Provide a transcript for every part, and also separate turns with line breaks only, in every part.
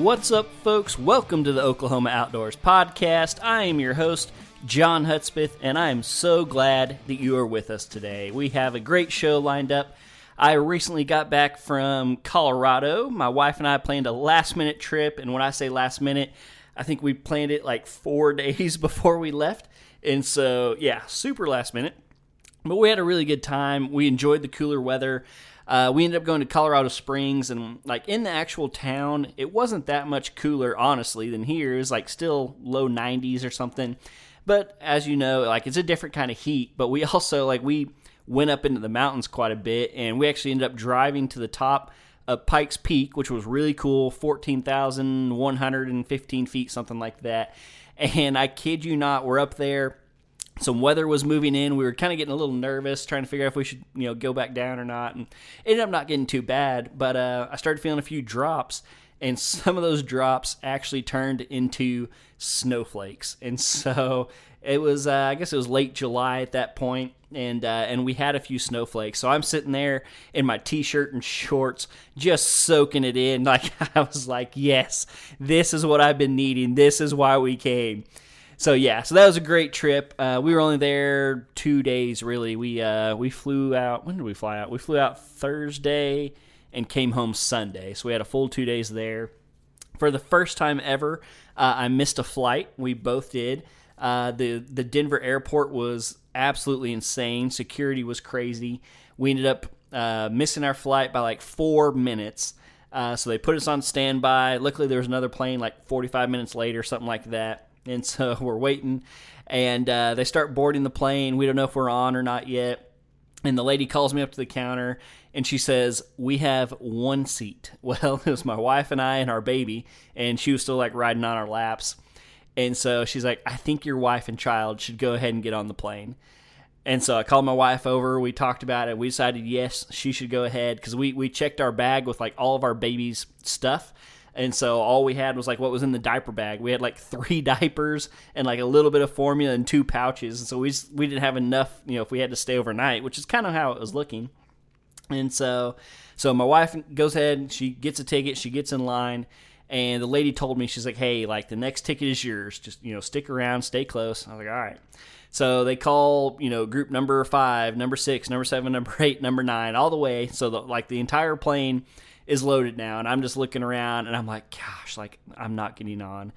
What's up, folks? Welcome to the Oklahoma Outdoors Podcast. I am your host, John Hudspeth, and I am so glad that you are with us today. We have a great show lined up. I recently got back from Colorado. My wife and I planned a last minute trip, and when I say last minute, I think we planned it like four days before we left. And so, yeah, super last minute. But we had a really good time. We enjoyed the cooler weather. Uh, we ended up going to Colorado Springs, and like in the actual town, it wasn't that much cooler, honestly, than here. It was like still low 90s or something. But as you know, like it's a different kind of heat. But we also like we went up into the mountains quite a bit, and we actually ended up driving to the top of Pikes Peak, which was really cool, 14,115 feet, something like that. And I kid you not, we're up there some weather was moving in. We were kind of getting a little nervous, trying to figure out if we should, you know, go back down or not. And ended up not getting too bad, but uh, I started feeling a few drops, and some of those drops actually turned into snowflakes. And so it was, uh, I guess it was late July at that point, and uh, and we had a few snowflakes. So I'm sitting there in my t-shirt and shorts, just soaking it in. Like I was like, yes, this is what I've been needing. This is why we came so yeah, so that was a great trip. Uh, we were only there two days, really. We uh, we flew out. When did we fly out? We flew out Thursday and came home Sunday. So we had a full two days there. For the first time ever, uh, I missed a flight. We both did. Uh, the the Denver airport was absolutely insane. Security was crazy. We ended up uh, missing our flight by like four minutes. Uh, so they put us on standby. Luckily, there was another plane like 45 minutes later, something like that and so we're waiting, and uh, they start boarding the plane. We don't know if we're on or not yet. And the lady calls me up to the counter and she says, We have one seat. Well, it was my wife and I and our baby, and she was still like riding on our laps. And so she's like, I think your wife and child should go ahead and get on the plane. And so I called my wife over. We talked about it. We decided, yes, she should go ahead because we, we checked our bag with like all of our baby's stuff. And so all we had was like what was in the diaper bag. We had like three diapers and like a little bit of formula and two pouches. And so we just, we didn't have enough, you know, if we had to stay overnight, which is kind of how it was looking. And so so my wife goes ahead, she gets a ticket, she gets in line, and the lady told me she's like, "Hey, like the next ticket is yours. Just, you know, stick around, stay close." I was like, "All right." So they call, you know, group number 5, number 6, number 7, number 8, number 9 all the way. So the, like the entire plane is loaded now, and I'm just looking around, and I'm like, gosh, like I'm not getting on.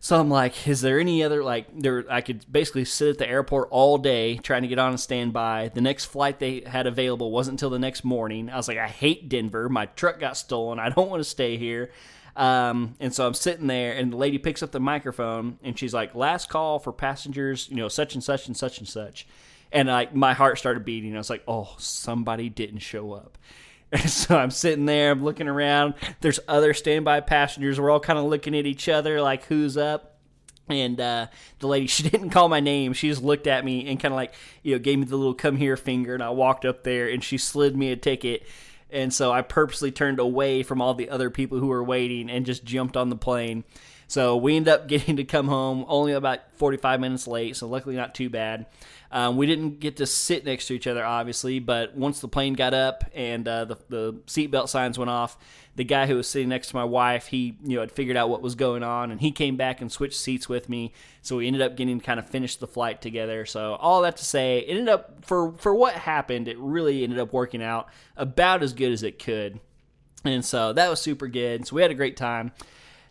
So I'm like, is there any other like there? I could basically sit at the airport all day trying to get on a standby. The next flight they had available wasn't until the next morning. I was like, I hate Denver. My truck got stolen. I don't want to stay here. Um, and so I'm sitting there, and the lady picks up the microphone, and she's like, "Last call for passengers, you know, such and such and such and such." And like my heart started beating. I was like, "Oh, somebody didn't show up." So I'm sitting there, I'm looking around. There's other standby passengers. We're all kind of looking at each other, like who's up. And uh, the lady, she didn't call my name. She just looked at me and kind of like, you know, gave me the little come here finger. And I walked up there and she slid me a ticket. And so I purposely turned away from all the other people who were waiting and just jumped on the plane. So we ended up getting to come home only about 45 minutes late. So luckily, not too bad. Um, we didn't get to sit next to each other, obviously, but once the plane got up and uh, the, the seatbelt signs went off, the guy who was sitting next to my wife, he you know had figured out what was going on, and he came back and switched seats with me. So we ended up getting to kind of finish the flight together. So all that to say, it ended up for for what happened, it really ended up working out about as good as it could, and so that was super good. So we had a great time.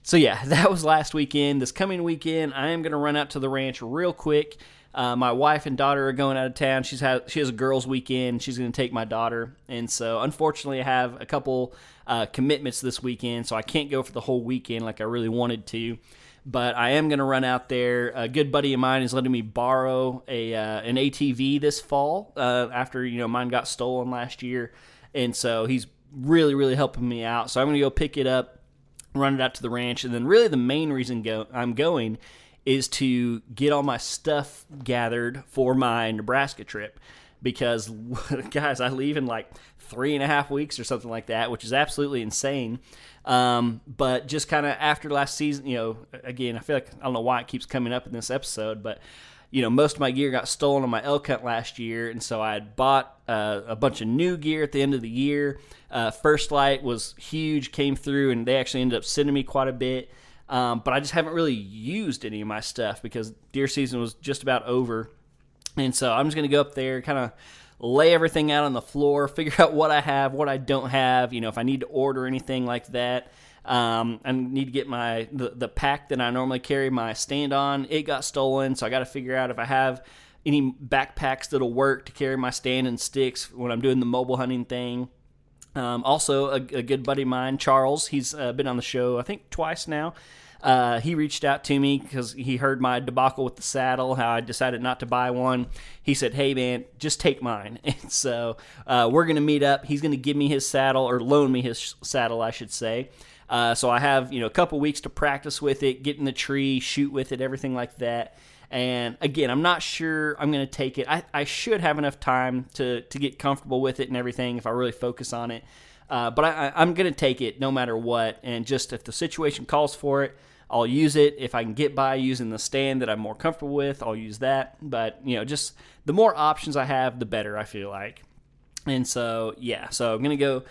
So yeah, that was last weekend. This coming weekend, I am going to run out to the ranch real quick. Uh, my wife and daughter are going out of town. She's had she has a girls' weekend. She's going to take my daughter, and so unfortunately, I have a couple uh, commitments this weekend, so I can't go for the whole weekend like I really wanted to. But I am going to run out there. A good buddy of mine is letting me borrow a uh, an ATV this fall uh, after you know mine got stolen last year, and so he's really really helping me out. So I'm going to go pick it up, run it out to the ranch, and then really the main reason go I'm going is to get all my stuff gathered for my Nebraska trip because guys i leave in like three and a half weeks or something like that which is absolutely insane. Um, but just kind of after last season you know again i feel like i don't know why it keeps coming up in this episode but you know most of my gear got stolen on my elk hunt last year and so i had bought uh, a bunch of new gear at the end of the year. Uh, First Lite was huge came through and they actually ended up sending me quite a bit. Um, but i just haven't really used any of my stuff because deer season was just about over. And so I'm just going to go up there, kind of lay everything out on the floor, figure out what I have, what I don't have, you know, if I need to order anything like that. Um, I need to get my the, the pack that I normally carry my stand on. It got stolen, so I got to figure out if I have any backpacks that'll work to carry my stand and sticks when I'm doing the mobile hunting thing. Um, also, a, a, good buddy of mine, Charles, he's uh, been on the show I think twice now. Uh, he reached out to me because he heard my debacle with the saddle, how I decided not to buy one. He said, "Hey man, just take mine." And so uh, we're gonna meet up. He's gonna give me his saddle or loan me his saddle, I should say. Uh, so I have you know a couple weeks to practice with it, get in the tree, shoot with it, everything like that. And again, I'm not sure I'm going to take it. I, I should have enough time to to get comfortable with it and everything if I really focus on it. Uh, but I, I'm going to take it no matter what. And just if the situation calls for it, I'll use it if I can get by using the stand that I'm more comfortable with. I'll use that. But you know, just the more options I have, the better. I feel like. And so yeah, so I'm gonna go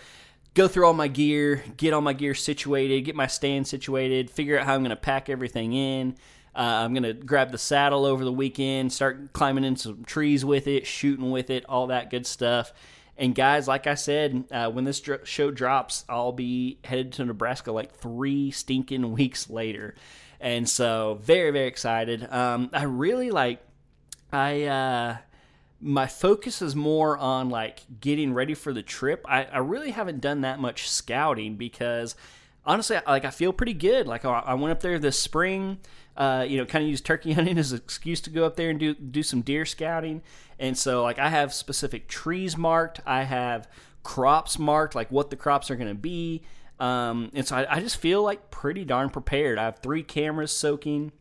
go through all my gear, get all my gear situated, get my stand situated, figure out how I'm gonna pack everything in. Uh, I'm gonna grab the saddle over the weekend, start climbing in some trees with it, shooting with it, all that good stuff. And guys, like I said, uh, when this dr- show drops, I'll be headed to Nebraska like three stinking weeks later, and so very very excited. Um, I really like. I uh, my focus is more on like getting ready for the trip. I, I really haven't done that much scouting because honestly, like I feel pretty good. Like I went up there this spring uh, you know, kind of used turkey hunting as an excuse to go up there and do do some deer scouting. And so, like, I have specific trees marked. I have crops marked, like what the crops are going to be. Um, and so I, I, just feel like pretty darn prepared. I have three cameras soaking,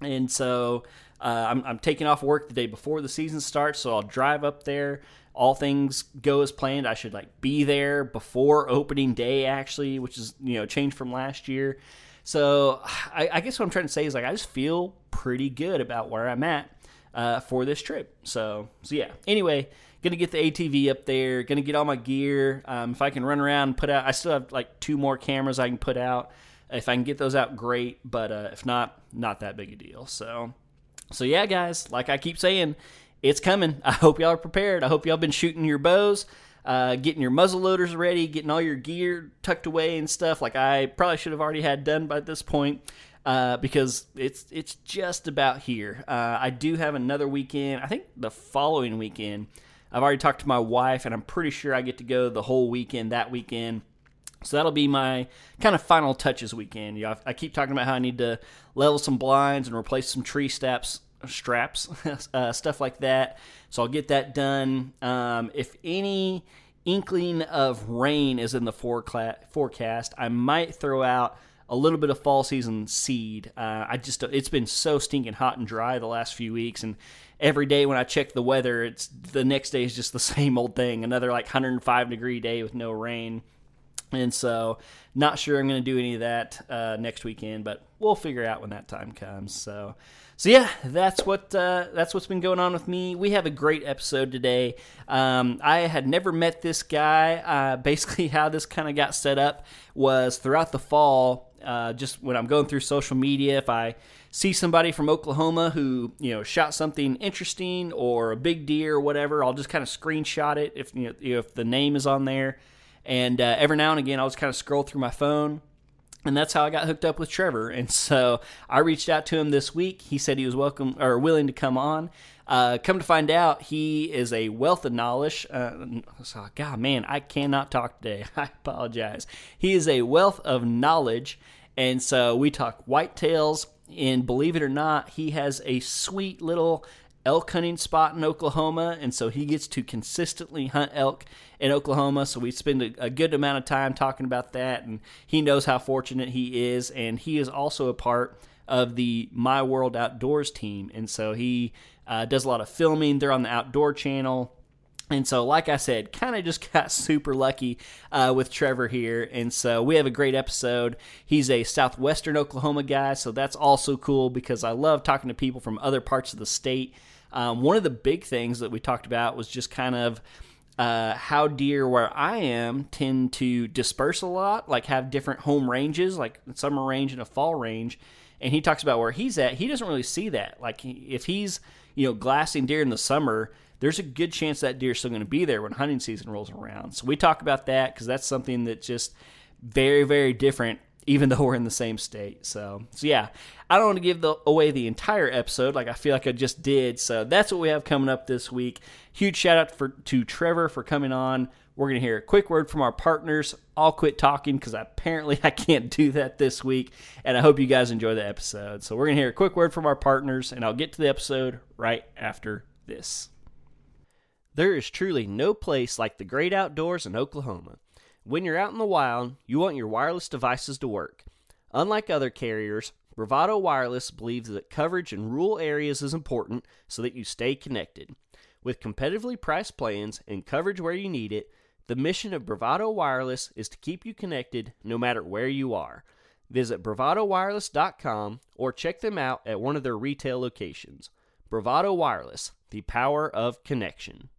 and so uh, I'm, I'm taking off work the day before the season starts. So I'll drive up there. All things go as planned. I should like be there before opening day, actually, which is you know changed from last year. So I, I, guess what I'm trying to say is like I just feel pretty good about where I'm at uh, for this trip. So so yeah. Anyway, gonna get the ATV up there. Gonna get all my gear. Um, if I can run around and put out, I still have like two more cameras I can put out. If I can get those out, great. But uh, if not, not that big a deal. So so yeah, guys. Like I keep saying, it's coming. I hope y'all are prepared. I hope y'all been shooting your bows uh, getting your muzzle loaders ready, getting all your gear tucked away and stuff. Like I probably should have already had done by this point. Uh, because it's it's just about here. Uh, I do have another weekend. I think the following weekend. I've already talked to my wife, and I'm pretty sure I get to go the whole weekend that weekend. So that'll be my kind of final touches weekend. You know, I, keep talking about how I need to level some blinds and replace some tree straps, straps, uh, stuff like that. So I'll get that done. Um, if any inkling of rain is in the forecast, I might throw out a little bit of fall season seed. Uh, I just it's been so stinking hot and dry the last few weeks, and every day when I check the weather, it's the next day is just the same old thing. Another like 105 degree day with no rain. And so, not sure I'm going to do any of that uh, next weekend, but we'll figure out when that time comes. So, so yeah, that's what uh, that's what's been going on with me. We have a great episode today. Um, I had never met this guy. Uh, basically, how this kind of got set up was throughout the fall. Uh, just when I'm going through social media, if I see somebody from Oklahoma who you know shot something interesting or a big deer or whatever, I'll just kind of screenshot it if you know if the name is on there. And uh, every now and again, I was kind of scroll through my phone and that's how I got hooked up with Trevor. And so I reached out to him this week. He said he was welcome or willing to come on. Uh, come to find out, he is a wealth of knowledge. Uh, so, God, man, I cannot talk today. I apologize. He is a wealth of knowledge. And so we talk whitetails. And believe it or not, he has a sweet little elk hunting spot in Oklahoma, and so he gets to consistently hunt elk in Oklahoma. So we spend a, a, good amount of time talking about that, and he knows how fortunate he is, and he is also a part of the My World Outdoors team, and so he uh, does a lot of filming. They're on the Outdoor Channel. And so, like I said, kind of just got super lucky uh, with Trevor here. And so, we have a great episode. He's a southwestern Oklahoma guy, so that's also cool because I love talking to people from other parts of the state um, one of the big things that we talked about was just kind of uh, how deer where I am tend to disperse a lot, like have different home ranges, like summer range and a fall range. And he talks about where he's at. He doesn't really see that. Like if he's you know glassing deer in the summer, there's a good chance that deer deer's still going to be there when hunting season rolls around. So we talk about that because that's something that just very very different even though we're in the same state. So, so yeah, I don't want to give the, away the entire episode like I feel like I just did. So that's what we have coming up this week. Huge shout out for to Trevor for coming on. We're going to hear a quick word from our partners. I'll quit talking because apparently I can't do that this week. And I hope you guys enjoy the episode. So we're going to hear a quick word from our partners, and I'll get to the episode right after this. There is truly no place like the great outdoors in Oklahoma. When you're out in the wild, you want your wireless devices to work. Unlike other carriers, Bravado Wireless believes that coverage in rural areas is important so that you stay connected. With competitively priced plans and coverage where you need it, the mission of Bravado Wireless is to keep you connected no matter where you are. Visit bravadowireless.com or check them out at one of their retail locations. Bravado Wireless, the power of connection.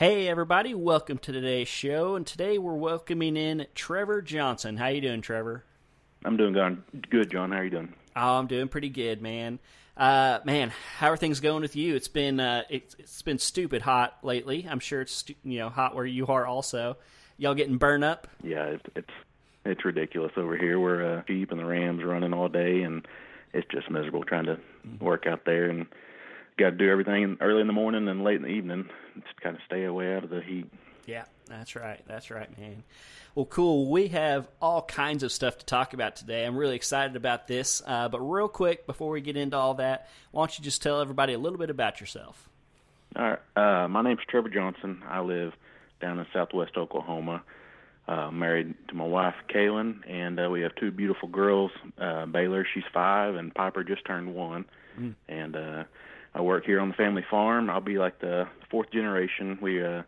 Hey everybody, welcome to today's show, and today we're welcoming in Trevor Johnson. How you doing, Trevor?
I'm doing good, John. How are you doing?
Oh, I'm doing pretty good, man. Uh, man, how are things going with you? It's been uh, it, has been stupid hot lately. I'm sure it's you know hot where you are also. Y'all getting burned up?
Yeah, it's it's, it's ridiculous over here. We're uh, sheep and the Rams running all day, and it's just miserable trying to mm-hmm. work out there and got to do everything early in the morning and late in the evening. Just kind of stay away out of the heat.
Yeah, that's right. That's right, man. Well, cool. We have all kinds of stuff to talk about today. I'm really excited about this. Uh, but real quick, before we get into all that, why don't you just tell everybody a little bit about yourself?
All right. Uh, my name's Trevor Johnson. I live down in southwest Oklahoma. Uh, married to my wife, Kaylin, and uh, we have two beautiful girls. Uh, Baylor, she's five, and Piper just turned one. Mm. And uh, I work here on the family farm. I'll be like the fourth generation. We uh,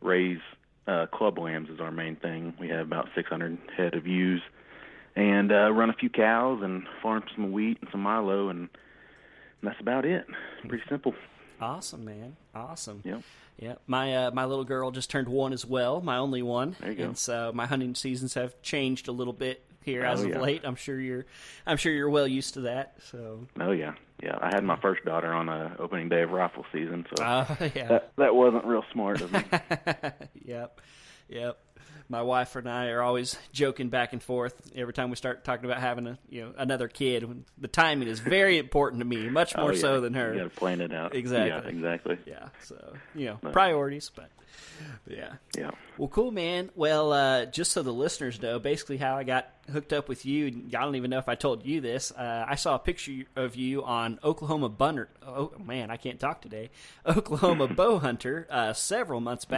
raise uh, club lambs is our main thing. We have about 600 head of ewes, and uh, run a few cows and farm some wheat and some milo, and, and that's about it. Pretty simple.
Awesome, man. Awesome.
Yep.
Yeah, my uh, my little girl just turned one as well, my only one.
There you go.
And so my hunting seasons have changed a little bit here as oh, of yeah. late. I'm sure you're I'm sure you're well used to that. So.
Oh yeah, yeah, I had my first daughter on a opening day of rifle season, so
uh, yeah.
that that wasn't real smart of me.
yep, yep. My wife and I are always joking back and forth every time we start talking about having a you know another kid. The timing is very important to me, much more oh,
yeah.
so than her.
You got to plan it out.
Exactly.
Yeah, exactly.
Yeah. So you know priorities, but yeah.
Yeah.
Well, cool, man. Well, uh, just so the listeners know, basically how I got hooked up with you. I don't even know if I told you this. Uh, I saw a picture of you on Oklahoma Bunner. Oh man, I can't talk today. Oklahoma Bow Hunter uh, several months mm-hmm.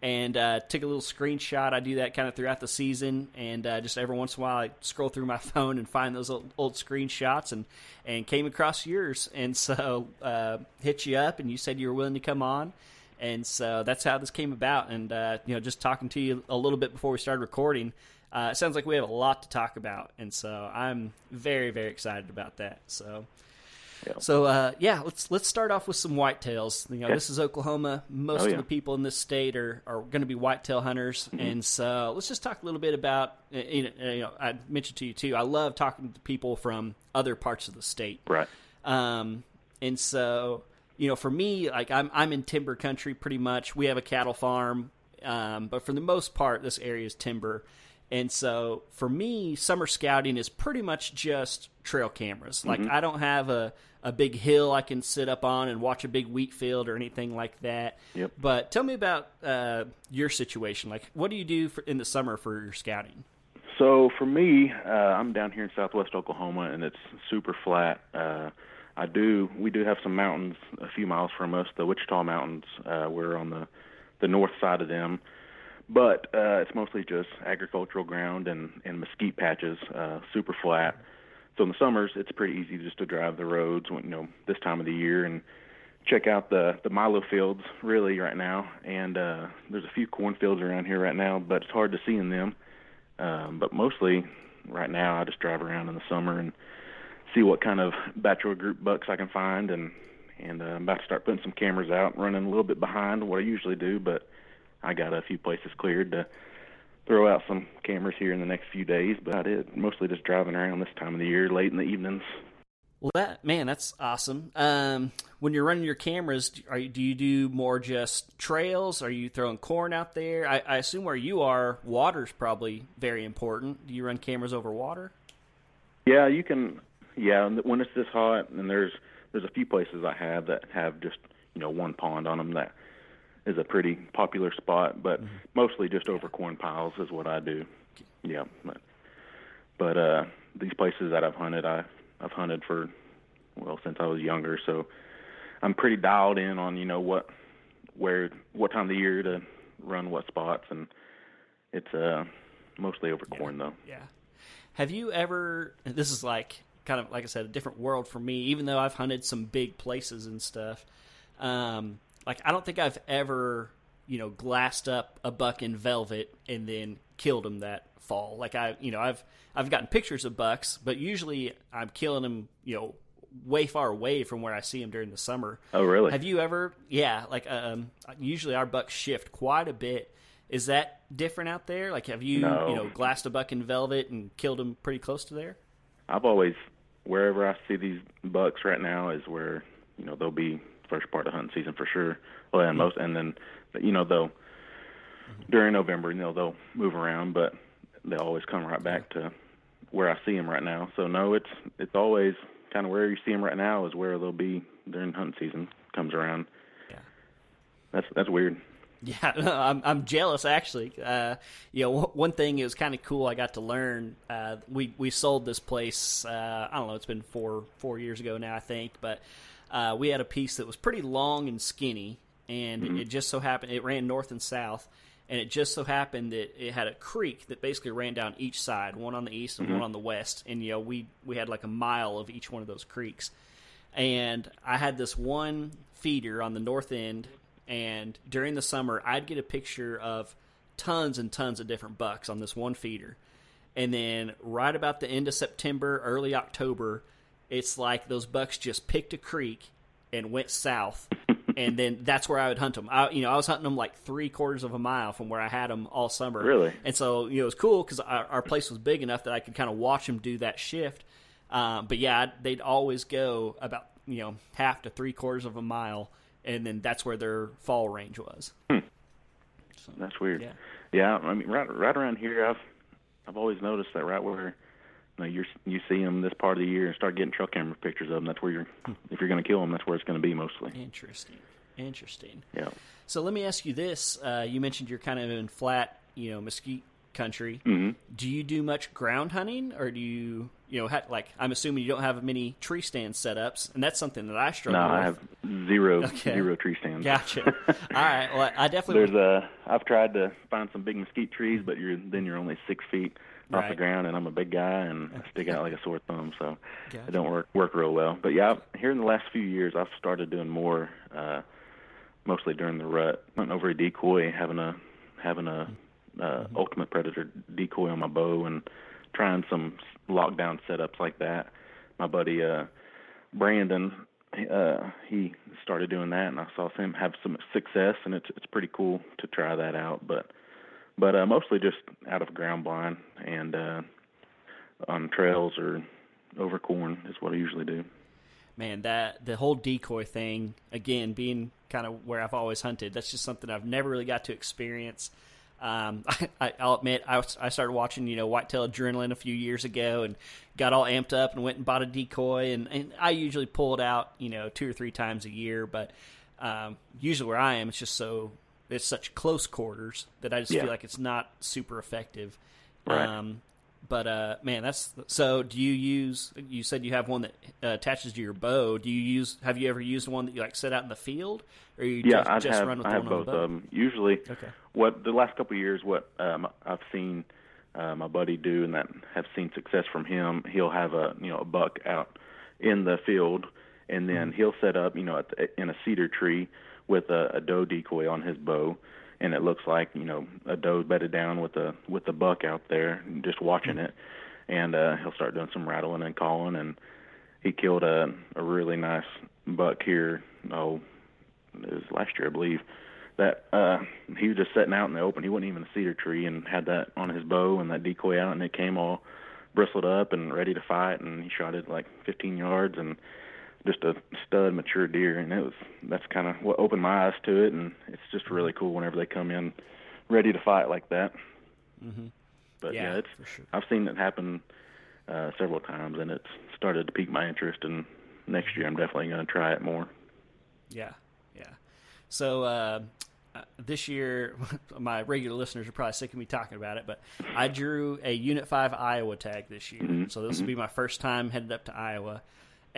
And uh, took a little screenshot. I do that kind of throughout the season, and uh, just every once in a while, I scroll through my phone and find those old, old screenshots, and and came across yours, and so uh, hit you up, and you said you were willing to come on, and so that's how this came about. And uh, you know, just talking to you a little bit before we started recording, uh, it sounds like we have a lot to talk about, and so I'm very, very excited about that. So, yeah. so uh, yeah, let's let's start off with some whitetails. You know, this is Oklahoma. Most oh, yeah. of the people in this state are, are going to be whitetail hunters, mm-hmm. and so let's just talk a little bit about. You know, I mentioned to you too. I love talking to people from other parts of the state,
right?
Um, and so you know, for me, like I'm I'm in timber country pretty much. We have a cattle farm, um, but for the most part, this area is timber. And so for me, summer scouting is pretty much just trail cameras. Like
Mm-hmm.
I don't have a, a big hill I can sit up on and watch a big wheat field or anything like that.
Yep.
But tell me about uh, your situation. Like, what do you do for, in the summer for your scouting?
So for me, uh, I'm down here in Southwest Oklahoma, and it's super flat. Uh, I do we do have some mountains a few miles from us, the Wichita Mountains. Uh, we're on the the north side of them, but uh, it's mostly just agricultural ground and and mesquite patches, uh, super flat. So in the summers, it's pretty easy just to drive the roads when you know this time of the year and check out the the milo fields really right now. And uh, there's a few cornfields around here right now, but it's hard to see in them. Um, but mostly right now, I just drive around in the summer and see what kind of bachelor group bucks I can find, and and uh, I'm about to start putting some cameras out, running a little bit behind what I usually do, but I got a few places cleared to throw out some cameras here in the next few days. But I did mostly just driving around this time of the year, late in the evenings.
Well, that man, that's awesome. Um, when you're running your cameras, are you, do you do more just trails? Are you throwing corn out there? I, I assume where you are, water's probably very important. Do you run cameras over water?
Yeah, you can. Yeah, and when it's this hot, and there's there's a few places I have that have just you know one pond on them that is a pretty popular spot, but mostly just over corn piles is what I do. Yeah, but but uh, these places that I've hunted, I I've hunted for well since I was younger, so I'm pretty dialed in on you know what where what time of the year to run what spots, and it's uh mostly over corn though.
Yeah. Have you ever? This is like kind of like I said, a different world for me. Even though I've hunted some big places and stuff, um, like I don't think I've ever, you know, glassed up a buck in velvet and then killed him that fall. Like I, you know, I've I've gotten pictures of bucks, but usually I'm killing them, you know, way far away from where I see them during the summer.
Oh really?
Have you ever? Yeah, like um, usually our bucks shift quite a bit. Is that different out there? Like, have you
No.
you know glassed a buck in velvet and killed him pretty close to there?
I've always wherever I see these bucks right now is where you know they'll be first part of hunting season for sure. Well, and most and then you know they'll during November you know they'll move around, but they'll always come right back to where I see them right now. So no, it's it's always kind of where you see them right now is where they'll be during hunting season comes around.
Yeah.
That's that's weird.
Yeah, I'm I'm jealous actually. Uh, you know, one- one thing it was kind of cool. I got to learn. Uh, we we sold this place. Uh, I don't know. It's been four four years ago now, I think. But uh, we had a piece that was pretty long and skinny, and it just so happened it ran north and south, and it just so happened that it had a creek that basically ran down each side, one on the east and one on the west. And you know, we we had like a mile of each one of those creeks and I had this one feeder on the north end. And during the summer, I'd get a picture of tons and tons of different bucks on this one feeder. And then right about the end of September, early October, it's like those bucks just picked a creek and went south. and then that's where I would hunt them. I, you know, I was hunting them like three quarters of a mile from where I had them all summer.
Really?
And so, you know, it was cool because our, our place was big enough that I could kind of watch them do that shift. Um, but yeah, I'd- they'd always go about you know half to three quarters of a mile, and then that's where their fall range was.
so That's weird.
Yeah.
Yeah, I mean, right right around here, I've I've always noticed that right where you know you you see them this part of the year and start getting trail camera pictures of them. That's where you're if you're going to kill them, that's where it's going to be mostly.
Interesting, interesting.
Yeah.
So let me ask you this: uh, You mentioned you're kind of in flat, you know, mesquite country.
hmm
Do you do much ground hunting, or do you, you know, ha- like I'm assuming you don't have many tree stand setups, and that's something that I
No,
struggle with.
I have zero
Okay.
zero tree stands.
Gotcha. All right. Well, I definitely.
There's a I've tried to find some big mesquite trees, but you're then you're only six feet off the ground, and I'm a big guy and I stick out like a sore thumb, so
Gotcha.
it don't work work real well. But yeah, here in the last few years, I've started doing more, uh, mostly during the rut, hunting over a decoy, having a having a uh, ultimate predator decoy on my bow, and trying some lockdown setups like that. My buddy uh, Brandon, uh, he started doing that, and I saw him have some success, and it's it's pretty cool to try that out. But but uh, mostly just out of ground blind and uh, on trails or over corn is what I usually do.
man that the whole decoy thing again being kind of where i've always hunted that's just something i've never really got to experience Um, I, I'll admit, I, was, I started watching, you know, Whitetail Adrenaline a few years ago and got all amped up and went and bought a decoy. And, and I usually pull it out, you know, two or three times a year. But um, usually where I am, it's just so, it's such close quarters that I just
Yeah.
feel like it's not super effective.
Right.
Um, but uh, man, that's so. Do you use? You said you have one that uh, attaches to your bow. Do you use? Have you ever used one that you like set out in the field, or you
Yeah,
just, just
have
run with
I have both
the
of
bow?
them. Usually,
Okay.
what the last couple of years, what um, I've seen uh, my buddy do, and that have seen success from him, he'll have a you know a buck out in the field, and then he'll set up you know at the, in a cedar tree with a, a doe decoy on his bow, and it looks like you know a doe bedded down with a with the buck out there, just watching it, and uh, he'll start doing some rattling and calling, and he killed a a really nice buck here. Oh, it was last year, I believe. That uh, he was just sitting out in the open. He wasn't even a cedar tree, and had that on his bow and that decoy out, and it came all bristled up and ready to fight. And he shot it like 15 yards, and just a stud mature deer. And it was that's kind of what opened my eyes to it, and it's just really cool whenever they come in ready to fight like that. Mm-hmm. But
Yeah,
yeah, it's
sure.
I've seen it happen uh, several times, and it's started to pique my interest. And next year, I'm definitely going to try it more.
Yeah, yeah. So uh, uh, this year, my regular listeners are probably sick of me talking about it, but I drew a Unit Five Iowa tag this year. So this will be my first time headed up to Iowa.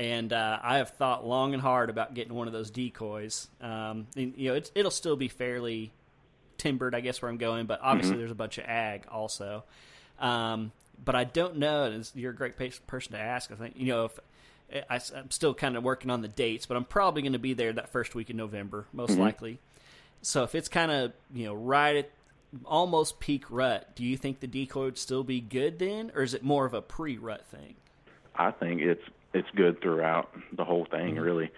And uh, I have thought long and hard about getting one of those decoys. Um, and, you know, it's, it'll still be fairly timbered, I guess, where I'm going, but obviously there's a bunch of ag also. Um, but I don't know. and You're a great person to ask. I think you know if I, am still kind of working on the dates, but I'm probably going to be there that first week in November, most likely. So if it's kind of you know right at almost peak rut, do you think the decoy would still be good then, or is it more of a pre-rut thing?
I think it's it's good throughout the whole thing. Really,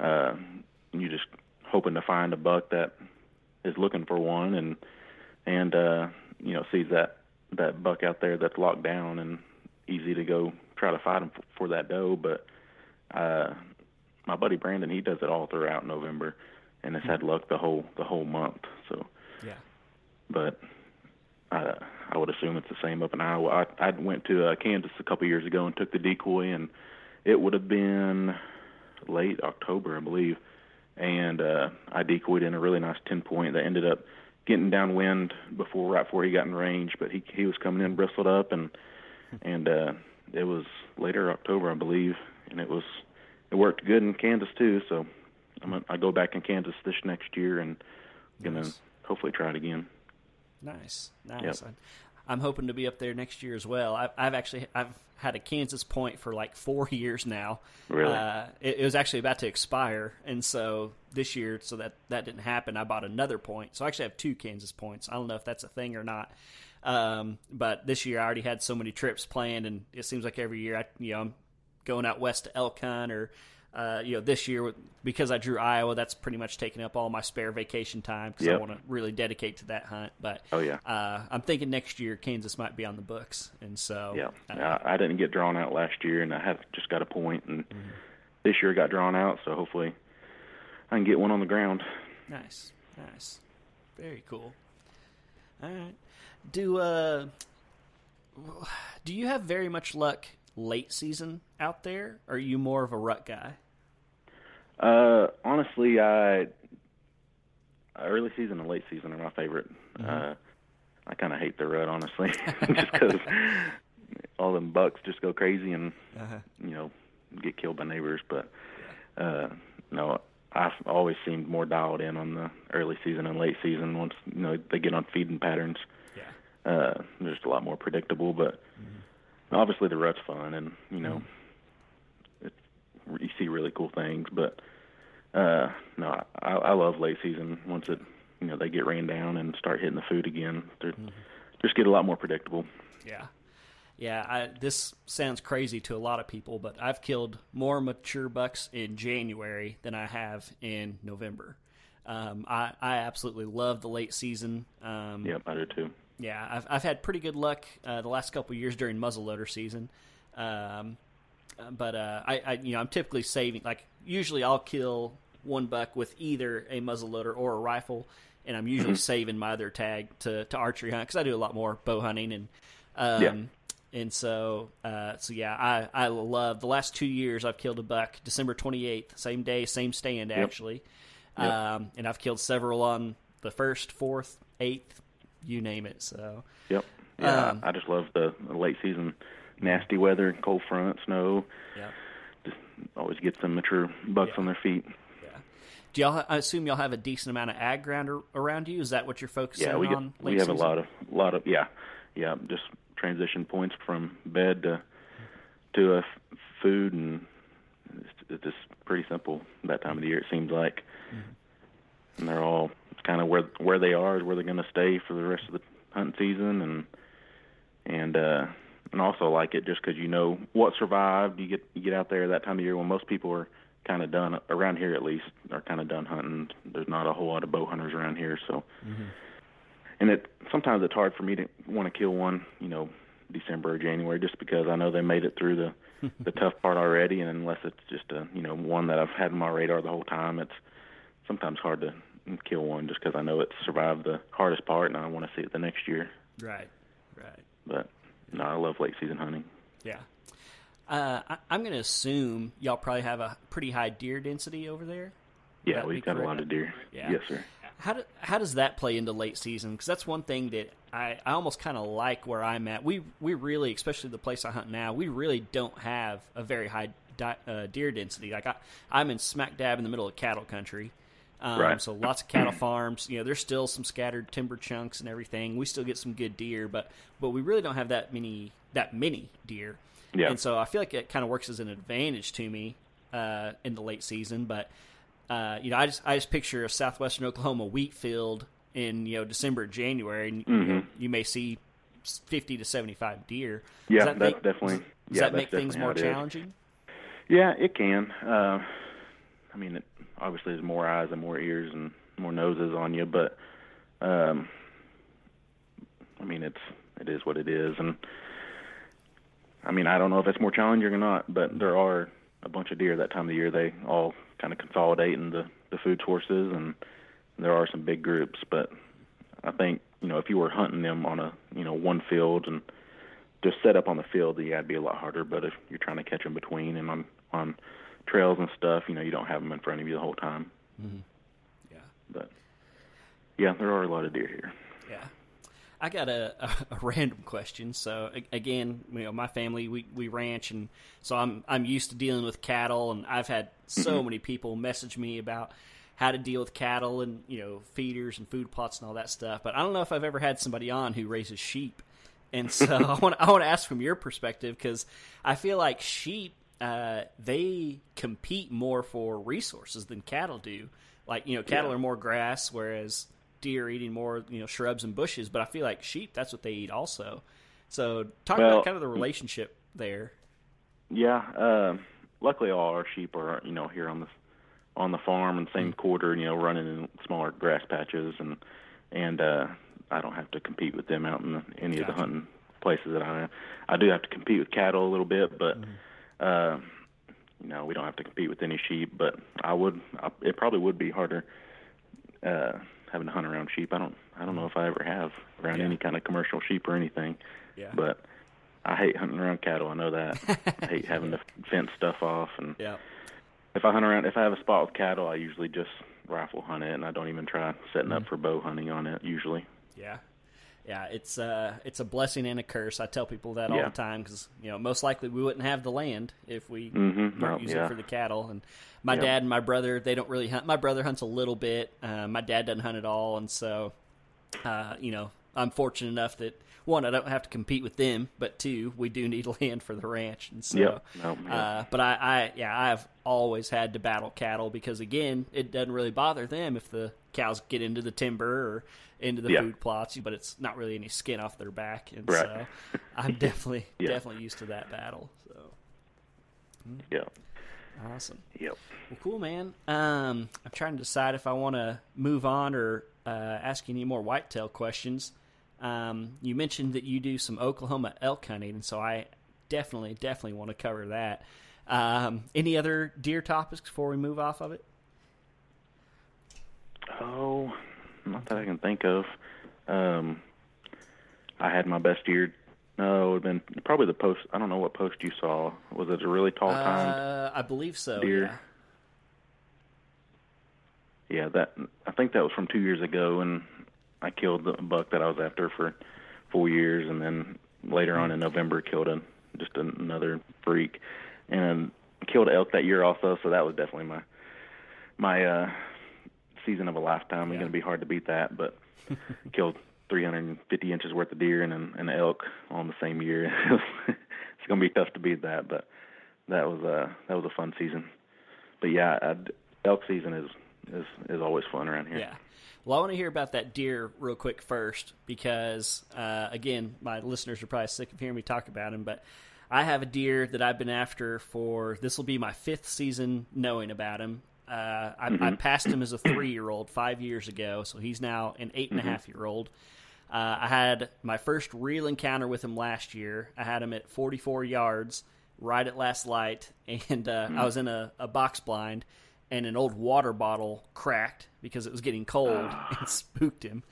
uh, you just hoping to find a buck that is looking for one, and and uh, you know sees that that buck out there that's locked down and easy to go try to fight him for, for that doe. But uh, my buddy Brandon, he does it all throughout November, and has had luck the whole the whole month. So,
Yeah.
but I I would assume it's the same up in Iowa. I I went to uh, Kansas a couple years ago and took the decoy, and it would have been late October, I believe, and uh, I decoyed in a really nice ten point that ended up getting downwind before right before he got in range, but he he was coming in bristled up and and uh, it was later October, I believe, and it was it worked good in Kansas too. So I'm gonna, I go back in Kansas this next year and gonna
Nice.
hopefully try it again.
Nice, nice. I, I'm hoping to be up there next year as well. I've, I've actually I've had a Kansas point for like four years now.
Really?
Uh, it, it was actually about to expire, and so this year, so that that didn't happen. I bought another point, so I actually have two Kansas points. I don't know if that's a thing or not. Um, but this year I already had so many trips planned, and it seems like every year I, you know, I'm going out west to elk hunt or. Uh, you know, this year because I drew Iowa, that's pretty much taking up all my spare vacation time because I want to really dedicate to that hunt. But
Oh, yeah.
uh, I'm thinking next year Kansas might be on the books, and so
Yeah,
uh,
I, I didn't get drawn out last year, and I have just got a point, and
Mm-hmm.
this year I got drawn out. So hopefully, I can get one on the ground.
nice, nice, very cool. All right, do uh, do you have very much luck late season out there? Or are you more of a rut guy?
Uh, honestly, I early season and late season are my favorite.
Mm-hmm.
Uh, I kind of hate the rut, honestly, just because all them bucks just go crazy and
Uh-huh.
you know get killed by neighbors. But uh, no, I've always seemed more dialed in on the early season and late season. Once you know they get on feeding patterns,
Yeah,
uh, they're just a lot more predictable. But obviously the rut's fun, and you know, it's, you see really cool things. But uh, no, I, I love late season. Once it, you know, they get rained down and start hitting the food again, they just get a lot more predictable.
yeah, yeah. I, this sounds crazy to a lot of people, but I've killed more mature bucks in January than I have in November. Um, I, I absolutely love the late season. Um,
Yep, I do too.
Yeah, I've I've had pretty good luck uh, the last couple of years during muzzleloader season, um, but uh, I, I you know I'm typically saving like usually I'll kill one buck with either a muzzleloader or a rifle, and I'm usually
Mm-hmm.
saving my other tag to, to archery hunt because I do a lot more bow hunting and um,
Yeah.
and so uh, so yeah I I love the last two years I've killed a buck December 28th same day same stand actually
Yep.
um, and I've killed several on the first fourth eighth you name it so
Yep. Yeah,
Um,
I just love the late season nasty weather, cold front, snow.
yeah
Just always get some mature bucks
Yeah.
on their feet.
yeah do y'all I assume y'all have a decent amount of ag ground around you is that what you're focusing
Yeah, we get,
on
we have a lot of lot of yeah, yeah, just transition points from bed to to uh, food and it's, it's just pretty simple that time of the year. It seems like,
Mm-hmm.
and they're all kind of where where they are is where they're going to stay for the rest of the hunting season and and uh and also like it just because you know what survived. You get you get out there that time of year when most people are kind of done around here at least are kind of done hunting. There's not a whole lot of bow hunters around here, so mm-hmm. and it sometimes it's hard for me to want to kill one, you know, December or January, just because I know they made it through the the tough part already, and unless it's just a you know one that I've had on my radar the whole time, it's sometimes hard to kill one just because I know it's survived the hardest part, and I want to see it the next year.
right right
But no, I love late season hunting.
Yeah. Uh, I, I'm going to assume y'all probably have a pretty high deer density over there. Would
Yeah, we've got a lot of deer.
Yeah.
Yes, sir.
How do, how does that play into late season? Because that's one thing that I, I almost kind of like where I'm at. We we really, especially the place I hunt now, we really don't have a very high di- uh, deer density. Like I, I'm in smack dab in the middle of cattle country. Um,
Right.
So lots of cattle farms. You know, there's still some scattered timber chunks and everything. We still get some good deer, but but we really don't have that many that many deer.
Yeah.
And so I feel like it kind of works as an advantage to me uh, in the late season. But uh, you know, I just I just picture a southwestern Oklahoma wheat field in you know December, January, and you, know, you may see fifty to seventy five deer.
Yeah,
that
that's
make-
definitely.
Does
yeah,
that make things more challenging?
Yeah, it can. Uh, I mean, it, obviously, there's more eyes and more ears and more noses on you, but um, I mean, it's it is what it is, and I mean, I don't know if it's more challenging or not, but there are a bunch of deer that time of the year. They all kind of consolidate in the the food sources, and there are some big groups. But I think you know, if you were hunting them on a you know one field and just set up on the field, yeah, it'd be a lot harder. But if you're trying to catch them between and on on trails and stuff, you know, you don't have them in front of you the whole time. Mm-hmm.
Yeah.
But yeah, there are a lot of deer here.
Yeah. I got a, a, a random question. So again, you know, my family we, we ranch, and so I'm I'm used to dealing with cattle, and I've had so mm-hmm. many people message me about how to deal with cattle and you know feeders and food plots and all that stuff. But I don't know if I've ever had somebody on who raises sheep, and so I want I want to ask from your perspective because I feel like sheep uh, they compete more for resources than cattle do. Like you know, cattle
Yeah.
are more grass, whereas deer are eating more you know shrubs and bushes. But I feel like sheep that's what they eat also. So talk
Well-
about kind of the relationship there.
Yeah, um, luckily all our sheep are you know here on the on the farm and same quarter, you know, running in smaller grass patches, and and uh, I don't have to compete with them out in the, any of the hunting places that I am. I do have to compete with cattle a little bit, but uh, you know we don't have to compete with any sheep. But I would, I, it probably would be harder uh, having to hunt around sheep. I don't, I don't know if I ever have around
Yeah.
any kind of commercial sheep or anything.
Yeah.
But I hate hunting around cattle. I know that. I hate having to fence stuff off. And
Yeah.
if I hunt around, if I have a spot with cattle, I usually just rifle hunt it, and I don't even try setting up for bow hunting on it. Usually.
Yeah, yeah, it's uh, it's a blessing and a curse. I tell people that all the time because you know most likely we wouldn't have the land if we
Mhm.
weren't
Oh,
using
yeah.
it for the cattle. And my
Yeah.
dad and my brother they don't really hunt. My brother hunts a little bit. Uh, my dad doesn't hunt at all, and so uh, you know I'm fortunate enough that one I don't have to compete with them, but two we do need land for the ranch, and so.
Yep. Yeah.
Uh, but I, I, yeah, I've always had to battle cattle because again, it doesn't really bother them if the cows get into the timber or into the
Yeah.
food plots, but it's not really any skin off their back, and
Right.
so I'm definitely,
Yeah.
definitely used to that battle. So
yeah.
awesome.
Yep.
Well, cool, man. Um, I'm trying to decide if I want to move on or uh, ask you any more whitetail questions. Um, you mentioned that you do some Oklahoma elk hunting, and so I definitely, definitely want to cover that. Um, any other deer topics before we move off of it?
Oh, not that I can think of. Um, I had my best year. No, it would have been probably the post. I don't know what post you saw. Was it a really tall tine?
Uh, I believe so.
Deer.
Yeah.
Yeah, that I think that was from two years ago, and I killed the buck that I was after for four years, and then later on in November killed a just another freak, and killed elk that year also. So that was definitely my my uh, season of a lifetime. It's
Yeah.
going to be hard to beat that, but killed 350 inches worth of deer and an, an elk on the same year. it's going to be tough to beat that, but that was uh that was a fun season. But yeah, I'd, elk season is is is always fun around here.
Yeah. Well, I want to hear about that deer real quick first because, uh, again, my listeners are probably sick of hearing me talk about him, but I have a deer that I've been after for this will be my fifth season knowing about him. Uh, I, I passed him as a three year old five years ago, so he's now an eight and a half year old. Uh, I had my first real encounter with him last year. I had him at 44 yards, right at last light, and uh, I was in a, a box blind, and an old water bottle cracked because it was getting cold and spooked him.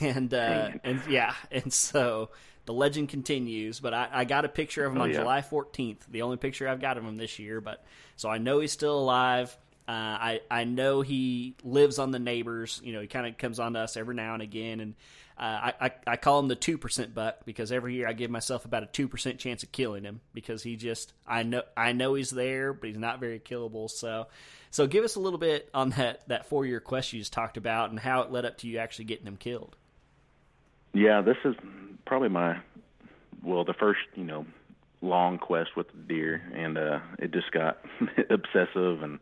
And uh, and yeah, and so the legend continues. But I, I got a picture of him
Oh,
on
yeah.
July 14th, the only picture I've got of him this year. But so I know he's still alive. Uh, I I know he lives on the neighbors. You know, he kind of comes on to us every now and again, and uh, I, I call him the two percent buck because every year I give myself about a two percent chance of killing him because he just I know I know he's there, but he's not very killable. So so give us a little bit on that that four year quest you just talked about and how it led up to you actually getting him killed.
Yeah, this is probably my well, the first, you know, long quest with the deer and uh it just got obsessive and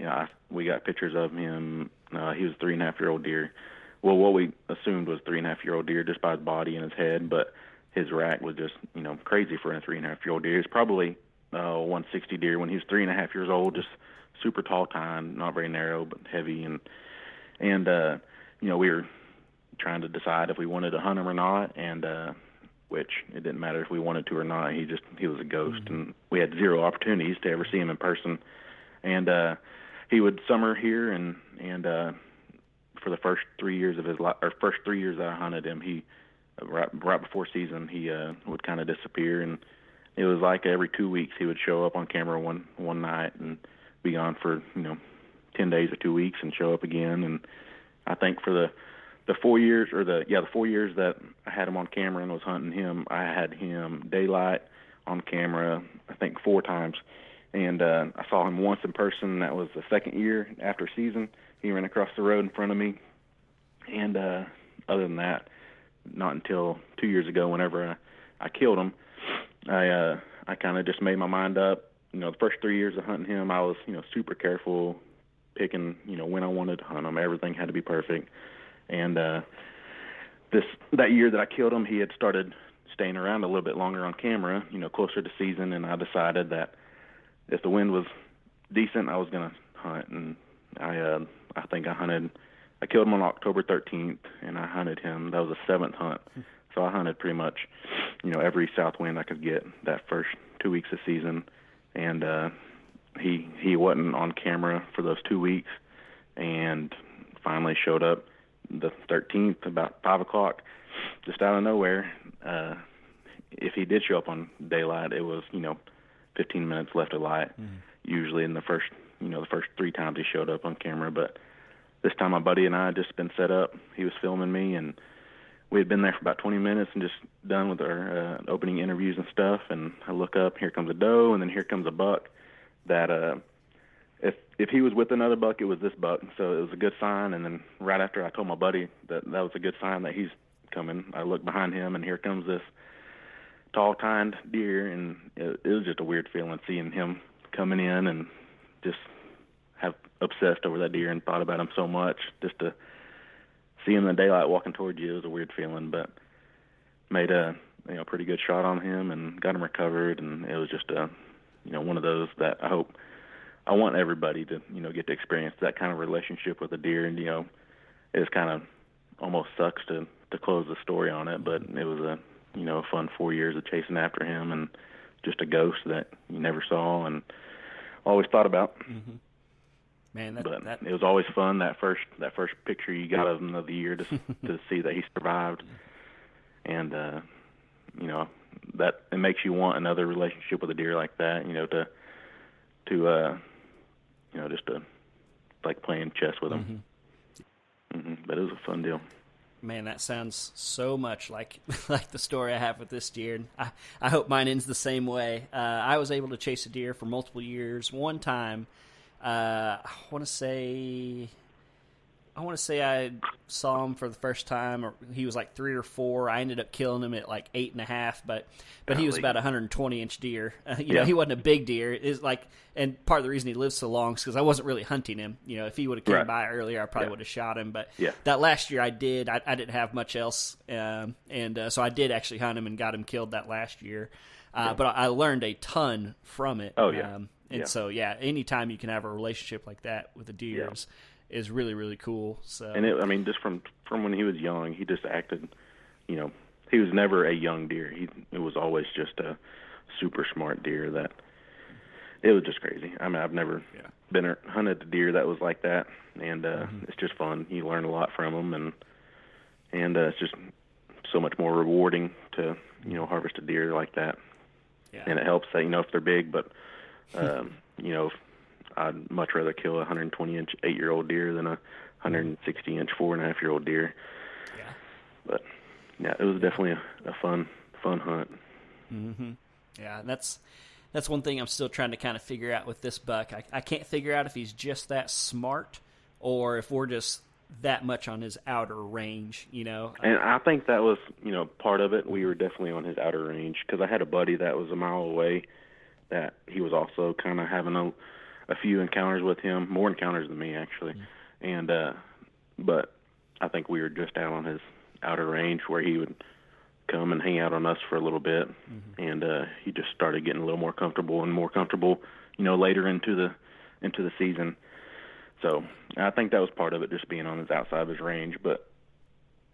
you know, I, we got pictures of him. Uh he was a three and a half year old deer. Well what we assumed was three and a half year old deer just by his body and his head, but his rack was just, you know, crazy for a three and a half year old deer. It's probably uh one sixty deer when he was three and a half years old, just super tall tine, not very narrow but heavy and and uh you know, we were trying to decide if we wanted to hunt him or not, and uh, which it didn't matter if we wanted to or not. He just he was a ghost, and we had zero opportunities to ever see him in person. And uh, he would summer here, and and uh, for the first three years of his life, or first three years that I hunted him, he right right before season he uh, would kind of disappear, and it was like every two weeks he would show up on camera one one night and be gone for you know ten days or two weeks and show up again, and I think for the the four years or the yeah the four years that I had him on camera and was hunting him, I had him daylight on camera I think four times, and uh, I saw him once in person. That was the second year after season. He ran across the road in front of me, and uh, other than that, not until two years ago, whenever I, I killed him, I uh, I kind of just made my mind up. You know, the first three years of hunting him, I was you know super careful, picking you know when I wanted to hunt him. Everything had to be perfect and uh this that year that I killed him, he had started staying around a little bit longer on camera, you know, closer to season, and I decided that if the wind was decent, I was gonna hunt, and I uh I think I hunted, I killed him on October 13th, and I hunted him. That was a seventh hunt, so I hunted pretty much, you know, every south wind I could get that first two weeks of season, and uh he he wasn't on camera for those two weeks, and finally showed up the 13th about five o'clock, just out of nowhere. Uh, if he did show up on daylight, it was you know 15 minutes left of light. Usually in the first you know the first three times he showed up on camera, but this time my buddy and I had just been set up. He was filming me, and we had been there for about 20 minutes and just done with our uh, opening interviews and stuff. And I look up, here comes a doe, and then here comes a buck. That uh, if if he was with another buck, it was this buck, so it was a good sign. And then right after I told my buddy that that was a good sign that he's coming, I look behind him, and here comes this tall tined deer, and it, it was just a weird feeling seeing him coming in and just have obsessed over that deer and thought about him so much. Just to see him in the daylight walking towards you was a weird feeling, but made a you know pretty good shot on him and got him recovered, and it was just a you know one of those that I hope I want everybody to you know get to experience that kind of relationship with a deer, and you know it's kind of almost sucks to to close the story on it, but it was a you know a fun four years of chasing after him and just a ghost that you never saw. And always thought about.
Man, that,
but
that
it was always fun that first that first picture you got of him of the year to to see that he survived, and uh, you know that it makes you want another relationship with a deer like that. You know to to uh, you know just to like playing chess with him. hmm But it was a fun deal.
Man, that sounds so much like like the story I have with this deer. And I I hope mine ends the same way. Uh, I was able to chase a deer for multiple years. One time, uh, I want to say. I want to say I saw him for the first time, or he was like three or four. I ended up killing him at like eight and a half, but but he was about a 120 inch deer. Uh, you know, he wasn't a big deer. Is like, and part of the reason he lived so long is because I wasn't really hunting him. You know, if he would have came
Right.
by earlier, I probably
Yeah.
would have shot him. But
Yeah.
that last year I did. I, I didn't have much else, um, and uh, so I did actually hunt him and got him killed that last year. Uh, But I learned a ton from it.
Oh, yeah.
um, and
Yeah.
so yeah, anytime you can have a relationship like that with a deer
Yeah.
is, is really really cool. So
And it, I mean, just from from when he was young, he just acted, you know, he was never a young deer. He it was always just a super smart deer that it was just crazy. I mean, I've never
Yeah.
been hunted a deer that was like that, and uh, it's just fun. You learn a lot from them, and and uh, it's just so much more rewarding to you know harvest a deer like that.
yeah.
And it helps that you know if they're big, but um, you know, I'd much rather kill a 120 inch eight year old deer than a 160 inch four and a half year old deer.
Yeah.
But yeah, it was definitely a, a fun fun hunt. Mm-hmm.
Yeah, and that's that's one thing I'm still trying to kind of figure out with this buck. I, I can't figure out if he's just that smart or if we're just that much on his outer range. You know,
And I think that was you know part of it. We were definitely on his outer range because I had a buddy that was a mile away that he was also kind of having a a few encounters with him, more encounters than me actually. And uh but I think we were just out on his outer range where he would come and hang out on us for a little bit and uh he just started getting a little more comfortable and more comfortable, you know, later into the into the season. So I think that was part of it, just being on his outside of his range. But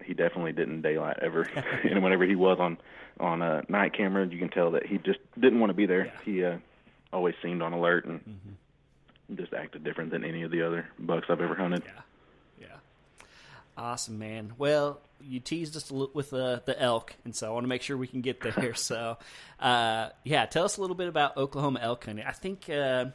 he definitely didn't daylight ever. and whenever he was on on a night camera, you can tell that he just didn't want to be there.
Yeah.
He uh, always seemed on alert and just acted different than any of the other bucks I've ever hunted.
Yeah. Yeah. Awesome, man. Well, you teased us a little with uh, the elk, and so I want to make sure we can get there. so, uh, yeah, tell us a little bit about Oklahoma elk hunting. I think uh,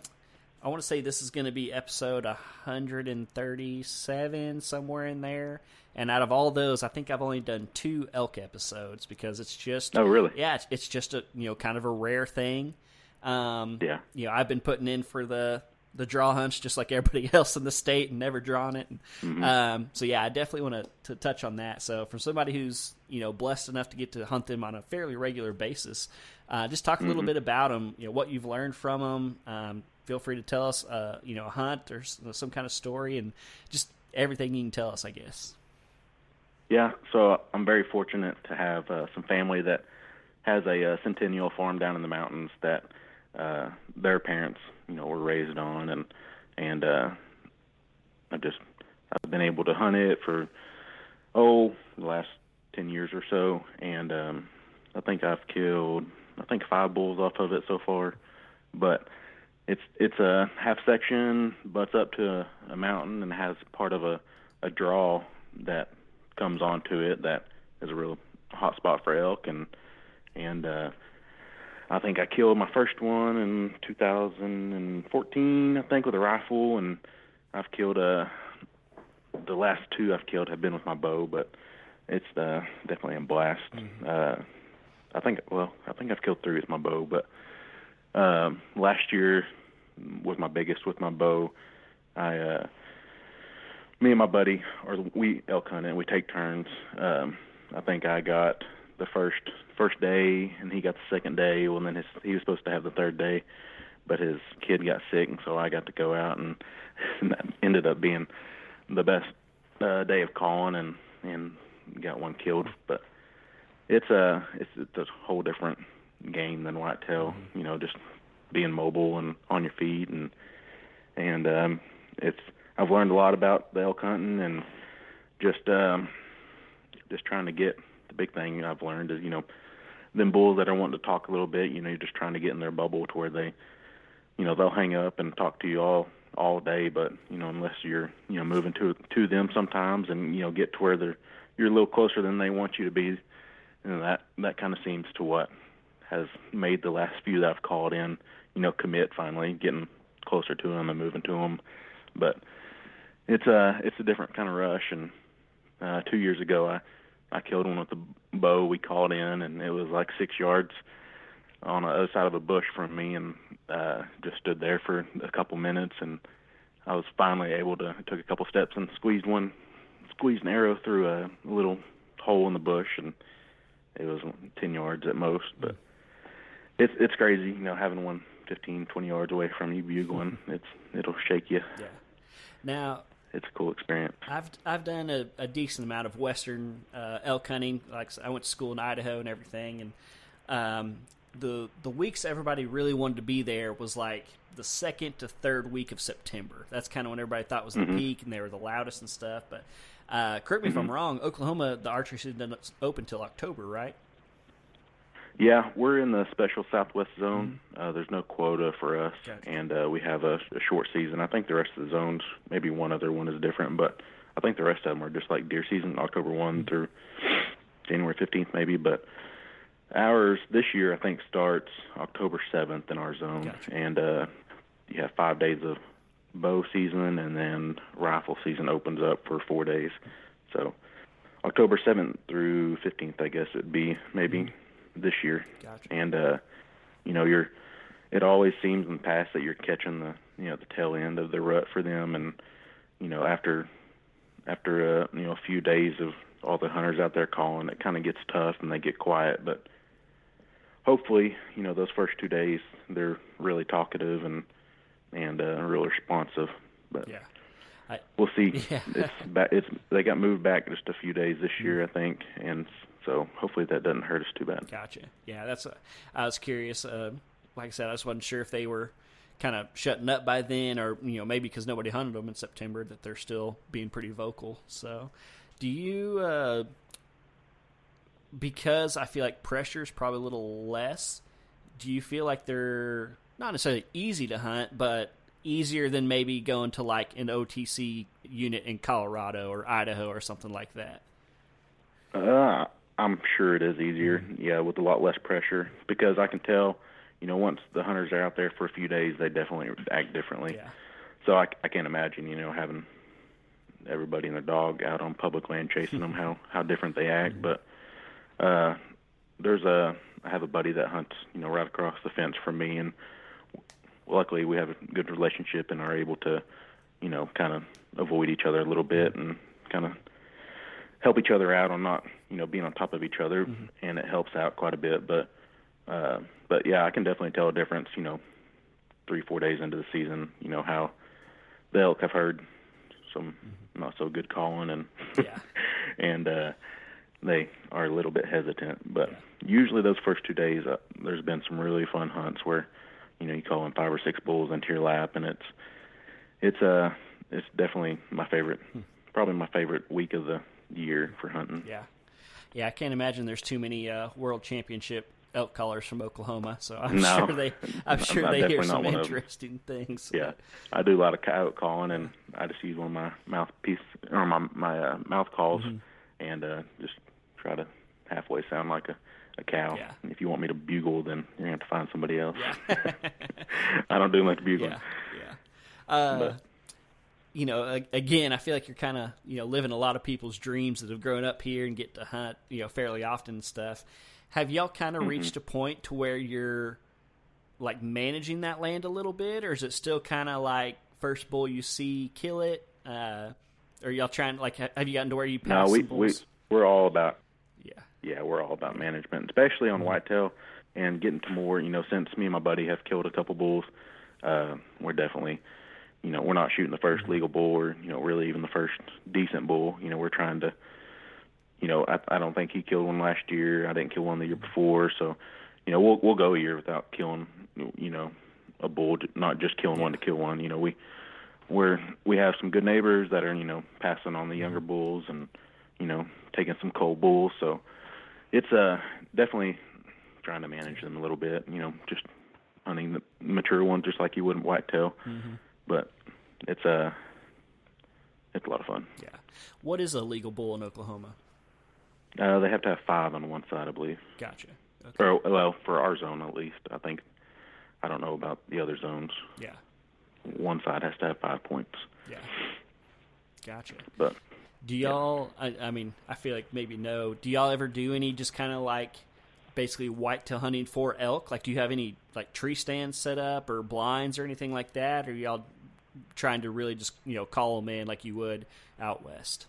I want to say this is going to be episode 137, somewhere in there. And out of all those, I think I've only done two elk episodes because it's just
Oh, really?
yeah, it's, it's just a you know kind of a rare thing. Um,
Yeah.
you know, I've been putting in for the the draw hunts just like everybody else in the state and never drawn it.
Mm-hmm.
Um, so yeah, I definitely want to, to touch on that. So for somebody who's you know blessed enough to get to hunt them on a fairly regular basis, uh, just talk a
Mm-hmm.
little bit about them. You know what you've learned from them. Um, feel free to tell us, uh, you know, a hunt or some kind of story, and just everything you can tell us. I guess.
Yeah, so I'm very fortunate to have uh, some family that has a, uh centennial farm down in the mountains that uh, their parents, you know, were raised on, and and uh, I just I've been able to hunt it for oh the last ten years or so, and um, I think I've killed I think five bulls off of it so far, but it's it's a half section butts up to a, a mountain and has part of a a draw that comes onto it that is a real hot spot for elk and and uh I think I killed my first one in 2014 I think with a rifle and I've killed uh the last two I've killed have been with my bow but it's uh definitely a blast. Uh I think well I think I've killed three with my bow but um last year was my biggest with my bow. I uh me and my buddy, or we elk hunt and we take turns. Um, I think I got the first first day, and he got the second day. Well, then his, he was supposed to have the third day, but his kid got sick, and so I got to go out, and, and that ended up being the best uh, day of calling, and and got one killed. But it's a it's, it's a whole different game than whitetail. You know, just being mobile and on your feet, and and um, it's I've learned a lot about the elk hunting and just um just trying to get the big thing I've learned is you know them bulls that are wanting to talk a little bit you know you're just trying to get in their bubble to where they you know they'll hang up and talk to you all all day, but you know, unless you're you know moving to to them sometimes, and you know get to where they're you're a little closer than they want you to be, and that that kind of seems to what has made the last few that I've called in, you know, commit finally, getting closer to them and moving to them. But it's a it's a different kind of rush. And uh, two years ago, I I killed one with the bow we called in, and it was like six yards on the other side of a bush from me, and uh, just stood there for a couple minutes, and I was finally able to took a couple steps and squeezed one, squeezed an arrow through a little hole in the bush, and it was 10 yards at most, but it's it's crazy, you know, having one 15, 20 yards away from you bugling. It's it'll shake you.
Yeah. Now,
it's a cool experience.
I've I've done a, a decent amount of western uh, elk hunting. Like I went to school in Idaho and everything, and um, the the weeks everybody really wanted to be there was like the second to third week of September. That's kind of when everybody thought was the
Mm-hmm.
peak, and they were the loudest and stuff. But uh, correct me if I'm
Mm-hmm.
wrong. Oklahoma, the archery season doesn't open till October, right?
Yeah, we're in the special Southwest zone. Uh, there's no quota for us,
Gotcha.
and uh, we have a, a short season. I think the rest of the zones, maybe one other one is different, but I think the rest of them are just like deer season, October one through January 15th, maybe. But ours this year, I think, starts October 7th in our zone,
Gotcha.
and uh, you have five days of bow season, and then rifle season opens up for four days. So October 7th through 15th, I guess it'd be maybe this year.
Gotcha.
And uh, you know, you're it always seems in the past that you're catching the you know the tail end of the rut for them, and you know after after uh, you know a few days of all the hunters out there calling, it kind of gets tough and they get quiet. But hopefully, you know those first two days they're really talkative and and uh, real responsive. But
Yeah. I,
we'll see.
Yeah.
it's it's they got moved back just a few days this year, I think, and so hopefully that doesn't hurt us too bad.
Gotcha. Yeah, that's. Uh, I was curious. Uh, like I said, I just wasn't sure if they were kind of shutting up by then, or you know, maybe because nobody hunted them in September, that they're still being pretty vocal. So, do you? Uh, because I feel like pressure is probably a little less. Do you feel like they're not necessarily easy to hunt, but easier than maybe going to like an OTC unit in Colorado or Idaho or something like that?
Uh, I'm sure it is easier, yeah, with a lot less pressure because I can tell, you know, once the hunters are out there for a few days, they definitely act differently.
Yeah.
So I, I can't imagine, you know, having everybody and their dog out on public land chasing them, how how different they act. But uh, there's a I have a buddy that hunts, you know, right across the fence from me, and luckily we have a good relationship and are able to, you know, kind of avoid each other a little bit and kind of help each other out on not, you know, being on top of each other, and it helps out quite a bit. But uh, but yeah, I can definitely tell a difference, you know, three four days into the season, you know how the elk have heard some not so good calling and
Yeah.
and uh they are a little bit hesitant. But usually those first two days uh, there's been some really fun hunts where you know you call in five or six bulls into your lap and it's it's uh it's definitely my favorite probably my favorite week of the year for hunting.
Yeah, yeah. I can't imagine there's too many uh, world championship elk callers from Oklahoma. So I'm
No.
sure they, I'm sure
I'm
they hear some
one of 'em.
interesting things.
yeah i do a lot of coyote calling and i just use one of my mouthpiece or my my uh, mouth calls
Mm-hmm.
and uh just try to halfway sound like a a cow
Yeah.
if you want me to bugle then you're gonna have to find somebody else
Yeah.
i don't do much bugling
yeah, yeah. Uh,
But-
you know, again, I feel like you're kind of you know living a lot of people's dreams that have grown up here and get to hunt you know fairly often and stuff. Have y'all kind of
Mm-hmm.
reached a point to where you're like managing that land a little bit, or is it still kind of like first bull you see, kill it? Uh, or y'all trying like have you gotten to where you
no
pass
we we we're all about
yeah,
yeah, we're all about management, especially
Mm-hmm.
on whitetail and getting to more, you know, since me and my buddy have killed a couple bulls, uh, we're definitely, you know, we're not shooting the
Mm-hmm.
first legal bull or, you know, really even the first decent bull. You know, we're trying to, you know, I, I don't think he killed one last year. I didn't kill one the year before. So, you know, we'll, we'll go a year without killing, you know, a bull, not just killing one to kill one. You know, we, we're, we have some good neighbors that are, you know, passing on the younger bulls and, you know, taking some cold bulls. So it's uh definitely trying to manage them a little bit. You know, just hunting the mature ones just like you would whitetail. But it's a it's a lot of fun.
Yeah. What is a legal bull in Oklahoma?
Uh, they have to have five on one side, I believe.
Gotcha. Okay.
Or well, for our zone at least, I think. I don't know about the other zones.
Yeah.
One side has to have five points,
Yeah. Gotcha.
but
Do y'all? I, I mean, I feel like maybe no. Do y'all ever do any just kind of like basically whitetail hunting for elk? Like, do you have any like tree stands set up or blinds or anything like that? Or y'all trying to really just you know call them in like you would out west?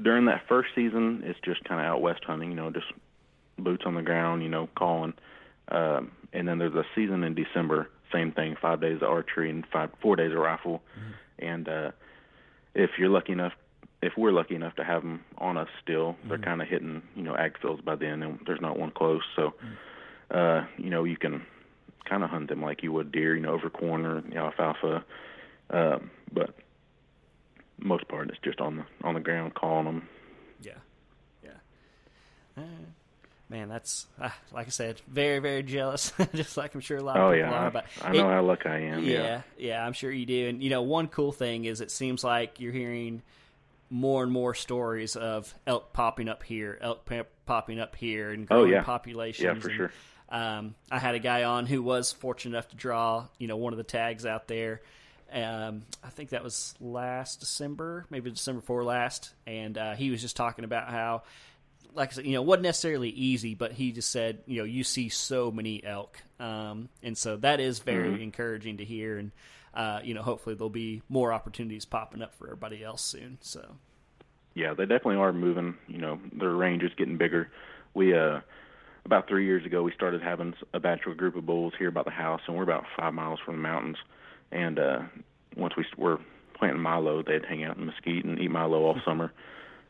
during that first season, it's just kind of out west hunting, you know, just boots on the ground, you know, calling. Um, and then there's a season in December, same thing, five days of archery and five four days of rifle. And uh, if you're lucky enough, if we're lucky enough to have them on us still, they're kind of hitting, you know, ag fields by then, and there's not one close. So, uh, you know, you can kind of hunt them like you would deer, you know, over corn or you know, alfalfa. Um, but most part, it's just on the on the ground calling them.
Yeah, yeah. Uh, man, that's uh, like I said, very very jealous. just like I'm sure a lot of
Oh
people
yeah,
are. But
I, I know
it-
how lucky I am.
yeah,
Yeah.
yeah, I'm sure you do. And you know, one cool thing is it seems like you're hearing more and more stories of elk popping up here, elk popping up here, and
Oh,
growing
yeah.
populations.
Yeah, for
and,
sure.
Um, I had a guy on who was fortunate enough to draw, you know, one of the tags out there. Um, I think that was last December, maybe December before last, and uh, he was just talking about how, like I said, you know, wasn't necessarily easy, but he just said, you know, you see so many elk, um, and so that is very
Mm-hmm.
encouraging to hear, and uh, you know, hopefully there'll be more opportunities popping up for everybody else soon. So,
Yeah, they definitely are moving. You know, their range is getting bigger. We uh about three years ago we started having a bachelor group of bulls here about the house, and we're about five miles from the mountains. And uh once we were planting milo, they'd hang out in mesquite and eat milo all summer.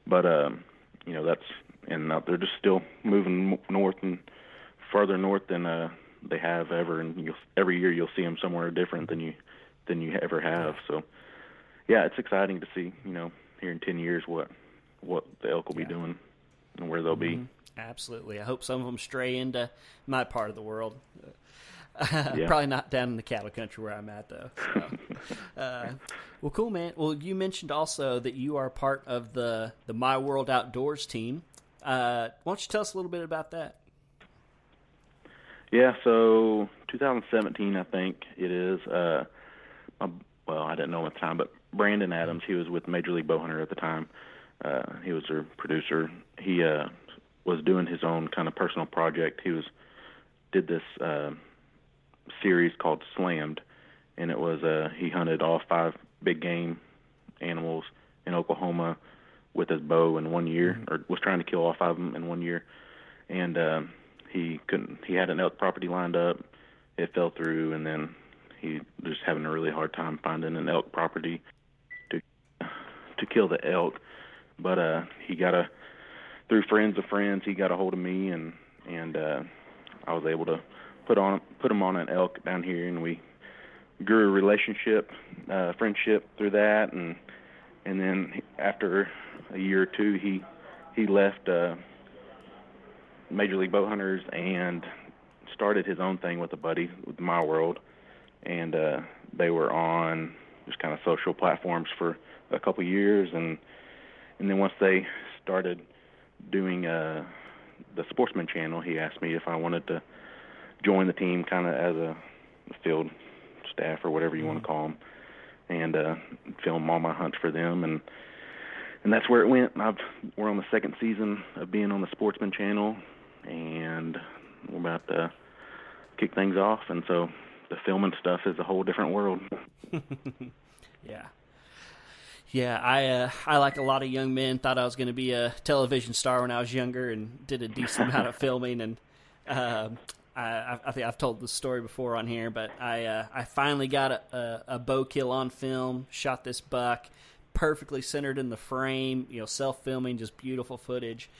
But um, you know, that's and uh, they're just still moving north and farther north than uh they have ever. And you'll, every year you'll see them somewhere different than you than you ever have. So yeah, it's exciting to see. You know, here in ten years what what the elk will be doing and where they'll be.
absolutely, I hope some of them stray into my part of the world.
Yeah.
Probably not down in the cattle country where I'm at, though. So. uh, well, cool, man. Well, you mentioned also that you are part of the the My World Outdoors team. Uh, why don't you tell us a little bit about that?
Yeah, so 2017, I think it is. Uh, well, I didn't know at the time, but Brandon Adams, he was with Major League Bowhunter at the time. Uh, he was their producer. He uh, was doing his own kind of personal project. He was did this uh, series called Slammed, and it was uh, he hunted all five big game animals in Oklahoma with his bow in one year, or was trying to kill all five of them in one year, and um, he couldn't. He had an elk property lined up. It fell through, and then he was having a really hard time finding an elk property to to kill the elk. But uh, he got a through friends of friends. He got a hold of me, and and uh, I was able to put on put him on an elk down here, and we grew a relationship, uh, friendship through that, and and then after a year or two, he he left uh, Major League Bow Hunters and started his own thing with a buddy with My World, and uh, they were on just kind of social platforms for a couple years, and and then once they started doing uh, the Sportsman channel, he asked me if I wanted to join the team, kind of as a field staff or whatever you want to call them, and uh, film all my hunts for them, and and that's where it went. I've we're on the second season of being on the Sportsman channel, and we're about to kick things off, and so the filming stuff is a whole different world.
Yeah. Yeah, I uh, I like a lot of young men thought I was going to be a television star when I was younger and did a decent amount of filming and um I, I think I've told this story before on here, but I uh, I finally got a, a, a bow kill on film, shot this buck perfectly centered in the frame, you know, self filming, just beautiful footage.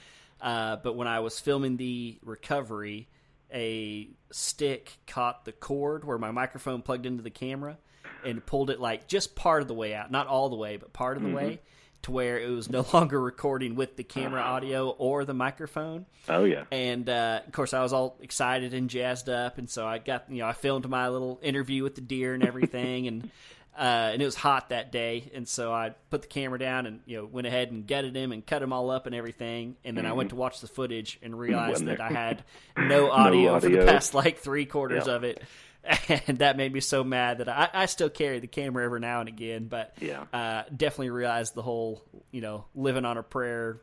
Uh, but when I was filming the recovery, a stick caught the cord where my microphone plugged into the camera and pulled it like just part of the way out, not all the way, but part of the way to where it was no longer recording with the camera audio or the microphone.
Oh yeah,
And uh, of course, I was all excited and jazzed up, and so I got you know I filmed my little interview with the deer and everything, and uh, and it was hot that day, and so I put the camera down and you know went ahead and gutted him and cut him all up and everything. And then I went to watch the footage and realized that I had no audio, for the past like three quarters
Yeah.
of it, and that made me so mad that I, I still carry the camera every now and again. But
Yeah.
uh, definitely realized the whole you know living on a prayer,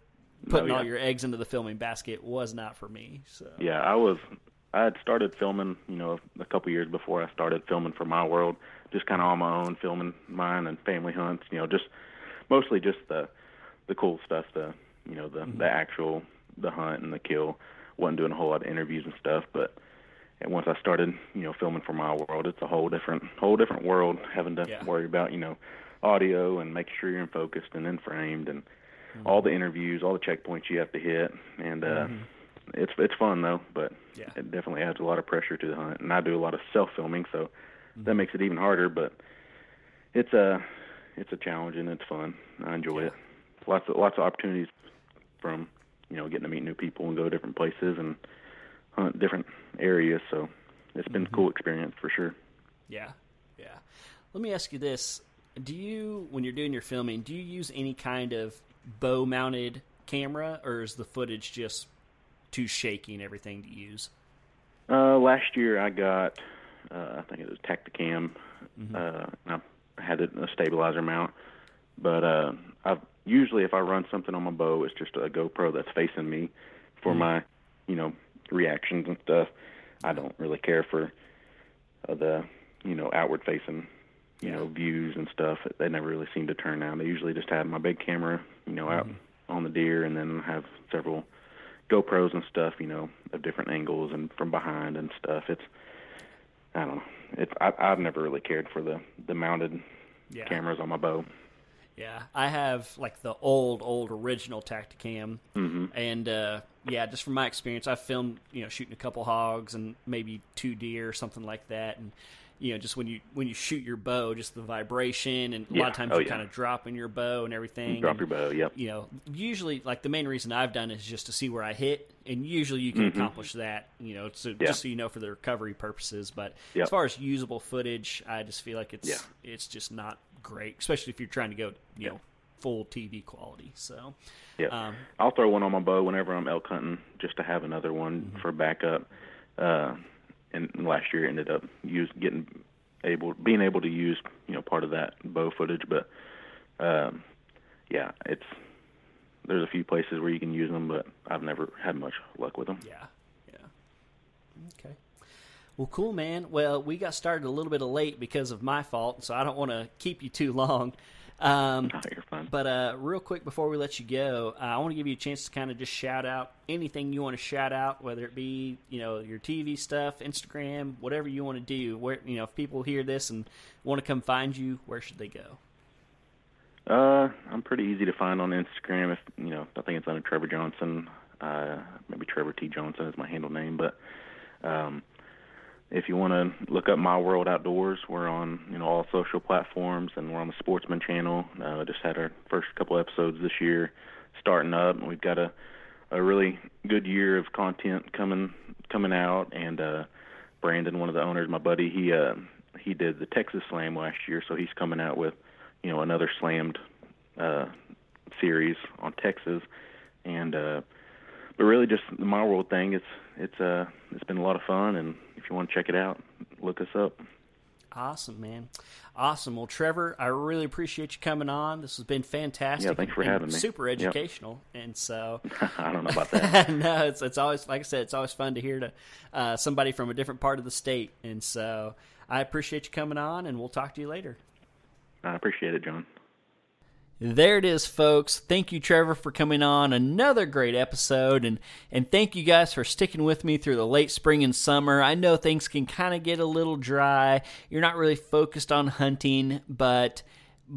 putting
Oh, yeah.
all your eggs into the filming basket was not for me. So
Yeah, I was. I had started filming, you know, a couple years before I started filming for my world, just kind of on my own, filming mine and family hunts. You know, just mostly just the the cool stuff, the you know the the mm-hmm. actual the hunt and the kill. wasn't doing a whole lot of interviews and stuff, but and once I started, you know, filming for my world, it's a whole different whole different world. Having to
Yeah.
worry about you know audio and making sure you're in focused and in framed and mm-hmm. all the interviews, all the checkpoints you have to hit, and uh, mm-hmm. it's it's fun though, but
Yeah.
it definitely adds a lot of pressure to the hunt. And I do a lot of self filming, so that makes it even harder. But it's a it's a challenge and it's fun. I enjoy it. Lots of lots of opportunities from you know getting to meet new people and go to different places and hunt different areas. So it's been a cool experience for sure.
Yeah, yeah. Let me ask you this: Do you, when you're doing your filming, do you use any kind of bow-mounted camera, or is the footage just too shaky and everything to use?
Uh, last year I got, uh, I think it was Tactacam.
Mm-hmm.
Uh, and I had it, in a stabilizer mount, but uh, I've usually if I run something on my bow, it's just a GoPro that's facing me for
Mm-hmm.
my, you know, reactions and stuff. I don't really care for uh, the, you know, outward facing, you know, views and stuff. They never really seem to turn out. They usually just have my big camera, you know, out
Mm-hmm.
on the deer, and then have several GoPros and stuff, you know, of different angles and from behind and stuff. It's I don't know. It's I, I've never really cared for the the mounted
Yeah.
cameras on my bow.
Yeah, I have like the old, old original Tactacam,
Mm-hmm.
and uh, yeah, just from my experience, I've filmed you know shooting a couple hogs and maybe two deer or something like that, and you know just when you when you shoot your bow, just the vibration, and a lot of times
Oh,
you
yeah.
kind of drop in your bow and everything.
Drop
and,
your bow. Yep.
You know, usually like the main reason I've done is just to see where I hit, and usually you can accomplish that. You know, so
Mm-hmm. Yeah.
just so you know for the recovery purposes. But
Yep.
as far as usable footage, I just feel like it's
Yeah.
it's just not great, especially if you're trying to go you know full TV quality. So
Yeah.
um,
I'll throw one on my bow whenever I'm elk hunting, just to have another one
Mm-hmm.
for backup. Uh, and last year ended up use getting able being able to use you know part of that bow footage, but um, yeah, it's there's a few places where you can use them, but I've never had much luck with them.
yeah, yeah. Okay. Well, cool, man. Well, we got started a little bit late because of my fault, so I don't want to keep you too long. Um,
Oh, you're fine.
But uh, real quick before we let you go, uh, I want to give you a chance to kind of just shout out anything you want to shout out, whether it be you know your TV stuff, Instagram, whatever you want to do. Where you know if people hear this and want to come find you, where should they go?
Uh, I'm pretty easy to find on Instagram. If you know, I think it's under Trevor Johnson. Uh, maybe Trevor T Johnson is my handle name. But um, if you want to look up My World Outdoors, we're on you know all social platforms, and we're on the Sportsman channel. Uh, just had our first couple episodes this year, starting up, and we've got a a really good year of content coming coming out. And uh, Brandon, one of the owners, my buddy, he uh, he did the Texas Slam last year, so he's coming out with you know another slammed uh, series on Texas, and uh, but really just the My World thing. It's it's uh it's been a lot of fun, and if you want to check it out, look us up.
Awesome, man. Awesome. Well, Trevor, I really appreciate you coming on. This has been fantastic.
Yeah, thanks for having me.
Super
Yep.
educational, and so
I don't know about that.
no, it's it's always like I said, it's always fun to hear to uh, somebody from a different part of the state, and so I appreciate you coming on, and we'll talk to you later.
I appreciate it, John.
There it is, folks. Thank you, Trevor, for coming on. Another great episode, and and thank you guys for sticking with me through the late spring and summer. I know things can kind of get a little dry. You're not really focused on hunting, but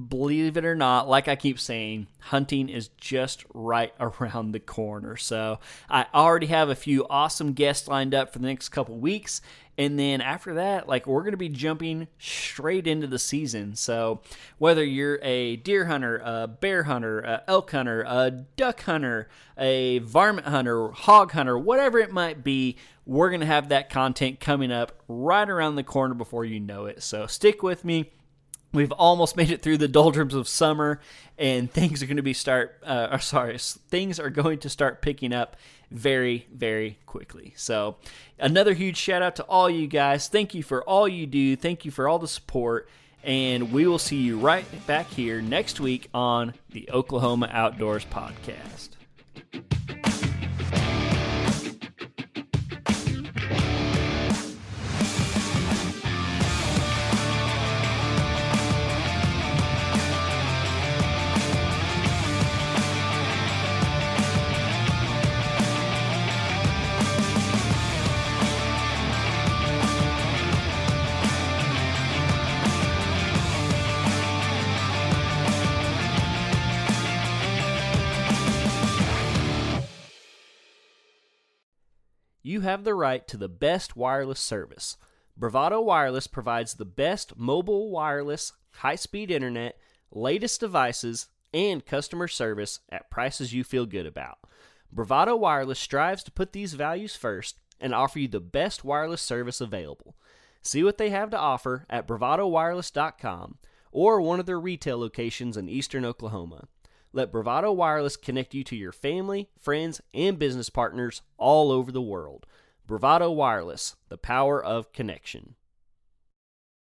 believe it or not, like I keep saying, hunting is just right around the corner. So I already have a few awesome guests lined up for the next couple weeks. And then after that, like we're going to be jumping straight into the season. So whether you're a deer hunter, a bear hunter, a elk hunter, a duck hunter, a varmint hunter, hog hunter, whatever it might be, we're going to have that content coming up right around the corner before you know it. So stick with me We've almost made it through the doldrums of summer, and things are going to be start. Uh, or sorry, things are going to start picking up very, very quickly. So, another huge shout out to all you guys. Thank you for all you do. Thank you for all the support, and we will see you right back here next week on the Oklahoma Outdoors Podcast. Have the right to the best wireless service. Bravado Wireless provides the best mobile wireless, high speed internet, latest devices, and customer service at prices you feel good about. Bravado Wireless strives to put these values first and offer you the best wireless service available. See what they have to offer at bravadowireless.com or one of their retail locations in eastern Oklahoma. Let Bravado Wireless connect you to your family, friends, and business partners all over the world. Bravado Wireless, the power of connection.